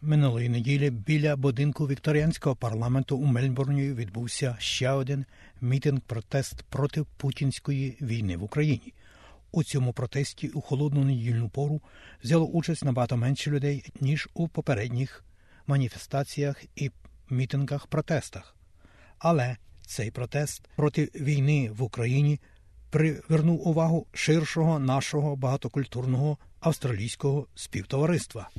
Минулої неділі біля будинку вікторіанського парламенту у Мельбурні відбувся ще один мітинг протест проти путінської війни в Україні. У цьому протесті у холодну недільну пору взяло участь набагато менше людей ніж у попередніх маніфестаціях і мітингах протестах. Але цей протест проти війни в Україні привернув увагу ширшого нашого багатокультурного австралійського співтовариства.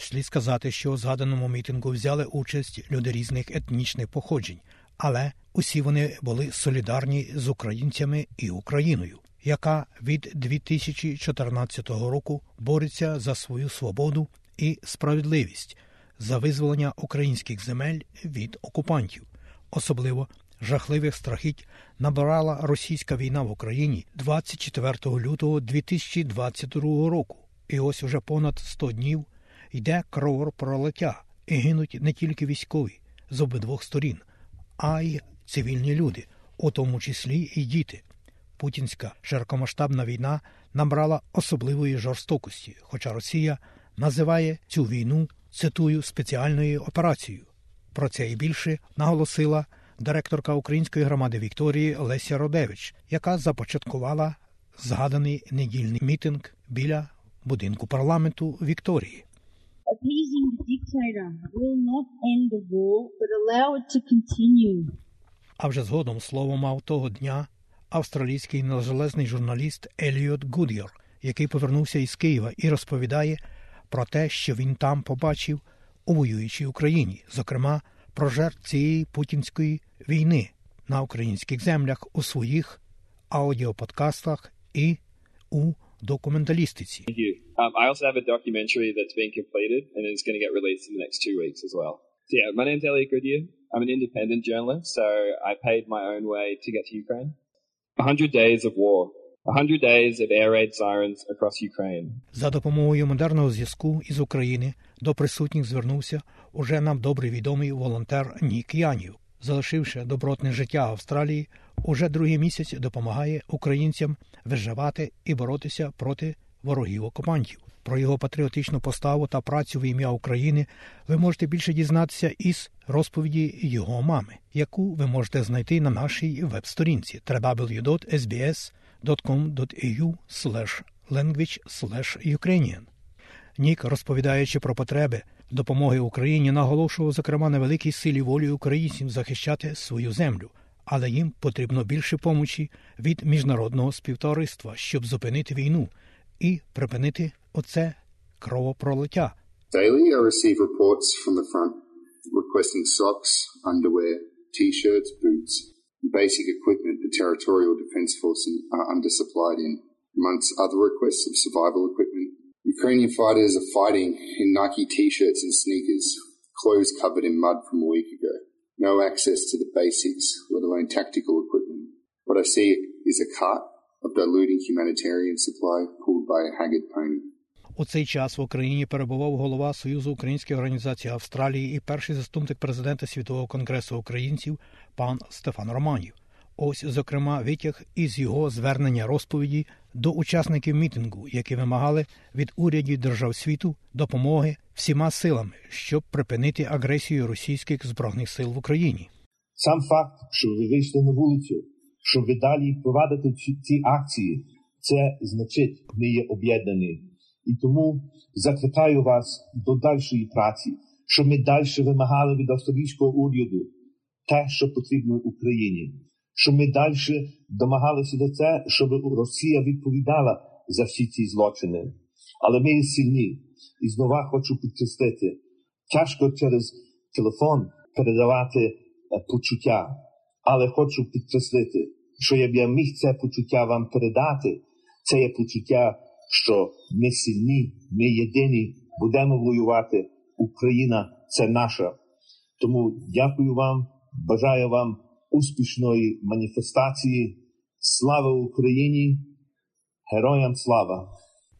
Слід сказати, що у згаданому мітингу взяли участь люди різних етнічних походжень, але усі вони були солідарні з українцями і Україною, яка від 2014 року бореться за свою свободу і справедливість, за визволення українських земель від окупантів, особливо жахливих страхіть набирала російська війна в Україні 24 лютого 2022 року, і ось уже понад 100 днів йде кровопролиття, і гинуть не тільки військові з обидвох сторін, а й цивільні люди, у тому числі і діти. Путінська широкомасштабна війна набрала особливої жорстокості, хоча Росія називає цю війну цитую спеціальною операцією. Про це і більше наголосила директорка української громади Вікторії Леся Родевич, яка започаткувала згаданий недільний мітинг біля будинку парламенту Вікторії. Appeasing the dictator will not end the war, but allow it to continue. А вже згодом слово мав того дня австралійський незалежний журналіст Еліот Гуд'єр, який повернувся із Києва і розповідає про те, що він там побачив у воюючій Україні, зокрема про жертв цієї путінської війни на українських землях у своїх аудіоподкастах і у документалістиці. Um, I also have a documentary that's being completed and is going to get released in the next two weeks as well. So yeah, my name's Elliot Goodyear. I'm an independent journalist, so I paid my own way to get to Ukraine. 100 days of war. 100 days of air raid sirens across Ukraine. За допомогою модерного зв'язку із України до присутніх звернувся уже нам добре відомий волонтер Нік Янів. Залишивши добротне життя Австралії, уже другий місяць допомагає українцям виживати і боротися проти ворогів окупантів. Про його патріотичну поставу та працю в ім'я України ви можете більше дізнатися із розповіді його мами, яку ви можете знайти на нашій веб-сторінці www.sbs.com.au language Ukrainian. Нік, розповідаючи про потреби допомоги Україні, наголошував, зокрема, на великій силі волі українців захищати свою землю, але їм потрібно більше помочі від міжнародного співтовариства, щоб зупинити війну і припинити оце кровопролиття. Daily, I receive reports from the front requesting socks, underwear, t-shirts, boots, basic equipment the Territorial Defence Force are undersupplied in, amongst other requests of survival equipment. Ukrainian fighters are fighting in Nike t-shirts and sneakers, clothes covered in mud from a week ago. No access to the basics, alone tactical equipment. What I see is a cart of diluting humanitarian supply pulled by a haggard pony. У цей час в Україні перебував голова Союзу українських організацій Австралії і перший заступник президента Світового конгресу українців пан Стефан Романів. Ось, зокрема, витяг із його звернення розповіді до учасників мітингу, які вимагали від урядів держав світу допомоги всіма силами, щоб припинити агресію російських збройних сил в Україні. Сам факт, що ви вийшли на вулицю, щоб ви далі провадити ці акції, це значить, ми є об'єднані. І тому закликаю вас до дальшої праці, щоб ми далі вимагали від австралійського уряду те, що потрібно Україні, щоб ми далі домагалися до це, щоб Росія відповідала за всі ці злочини. Але ми є сильні. І знову хочу підкреслити, тяжко через телефон передавати почуття, але хочу підкреслити, що я б я міг це почуття вам передати, це є почуття що ми сильні, ми єдині, будемо воювати. Україна це наша. Тому дякую вам, бажаю вам успішної маніфестації. Слава Україні! Героям слава!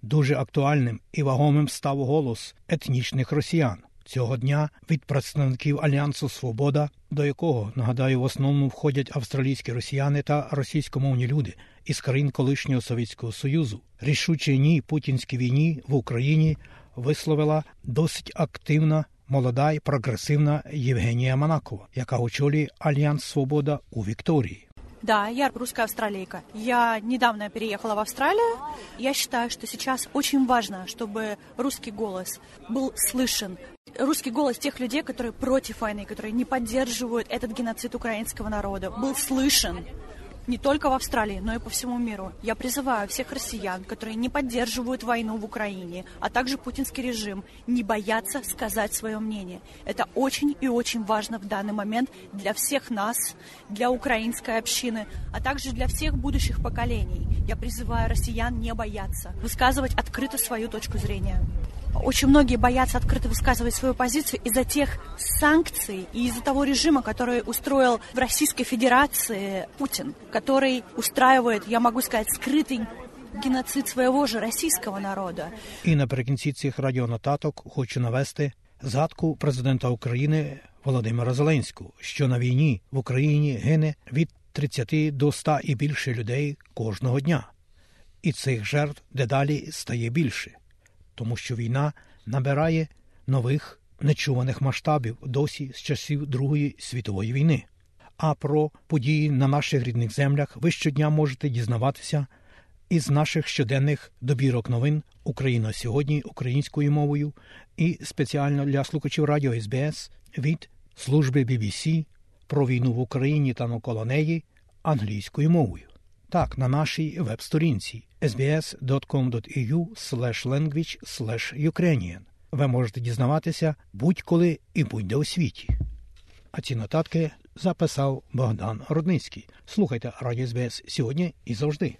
Дуже актуальним і вагомим став голос етнічних росіян. Цього дня від представників Альянсу Свобода, до якого, нагадаю, в основному входять австралійські росіяни та російськомовні люди із країн колишнього Совєтського Союзу, рішуче ні путінській війні в Україні висловила досить активна молода і прогресивна Євгенія Манакова, яка очолює Альянс Свобода у Вікторії. Да, я русская австралийка. Я недавно переехала в Австралию. Я считаю, что сейчас очень важно, чтобы русский голос был слышен. Русский голос тех людей, которые против войны, которые не поддерживают этот геноцид украинского народа, был слышен не только в Австралии, но и по всему миру. Я призываю всех россиян, которые не поддерживают войну в Украине, а также путинский режим, не бояться сказать свое мнение. Это очень и очень важно в данный момент для всех нас, для украинской общины, а также для всех будущих поколений. Я призываю россиян не бояться, высказывать открыто свою точку зрения. Очень многие боятся открыто высказывать свою позицию из-за тех санкций и из-за того режима, который устроил в Российской Федерации Путин, который устраивает, я могу сказать, скрытый геноцид своего же російського народу. І наприкінці цих радіонотаток хочу навести згадку президента України Володимира Зеленського, що на війні в Україні гине від 30 до 100 і більше людей кожного дня. І цих жертв дедалі стає більше тому що війна набирає нових нечуваних масштабів досі з часів Другої світової війни. А про події на наших рідних землях ви щодня можете дізнаватися із наших щоденних добірок новин Україна сьогодні українською мовою і спеціально для слухачів радіо СБС від служби BBC про війну в Україні та навколо неї англійською мовою. Так, на нашій веб-сторінці sbs.com.eu language Ukrainian ви можете дізнаватися будь-коли і будь-де у світі. А ці нотатки записав Богдан Рудницький. Слухайте Радіо СБС сьогодні і завжди.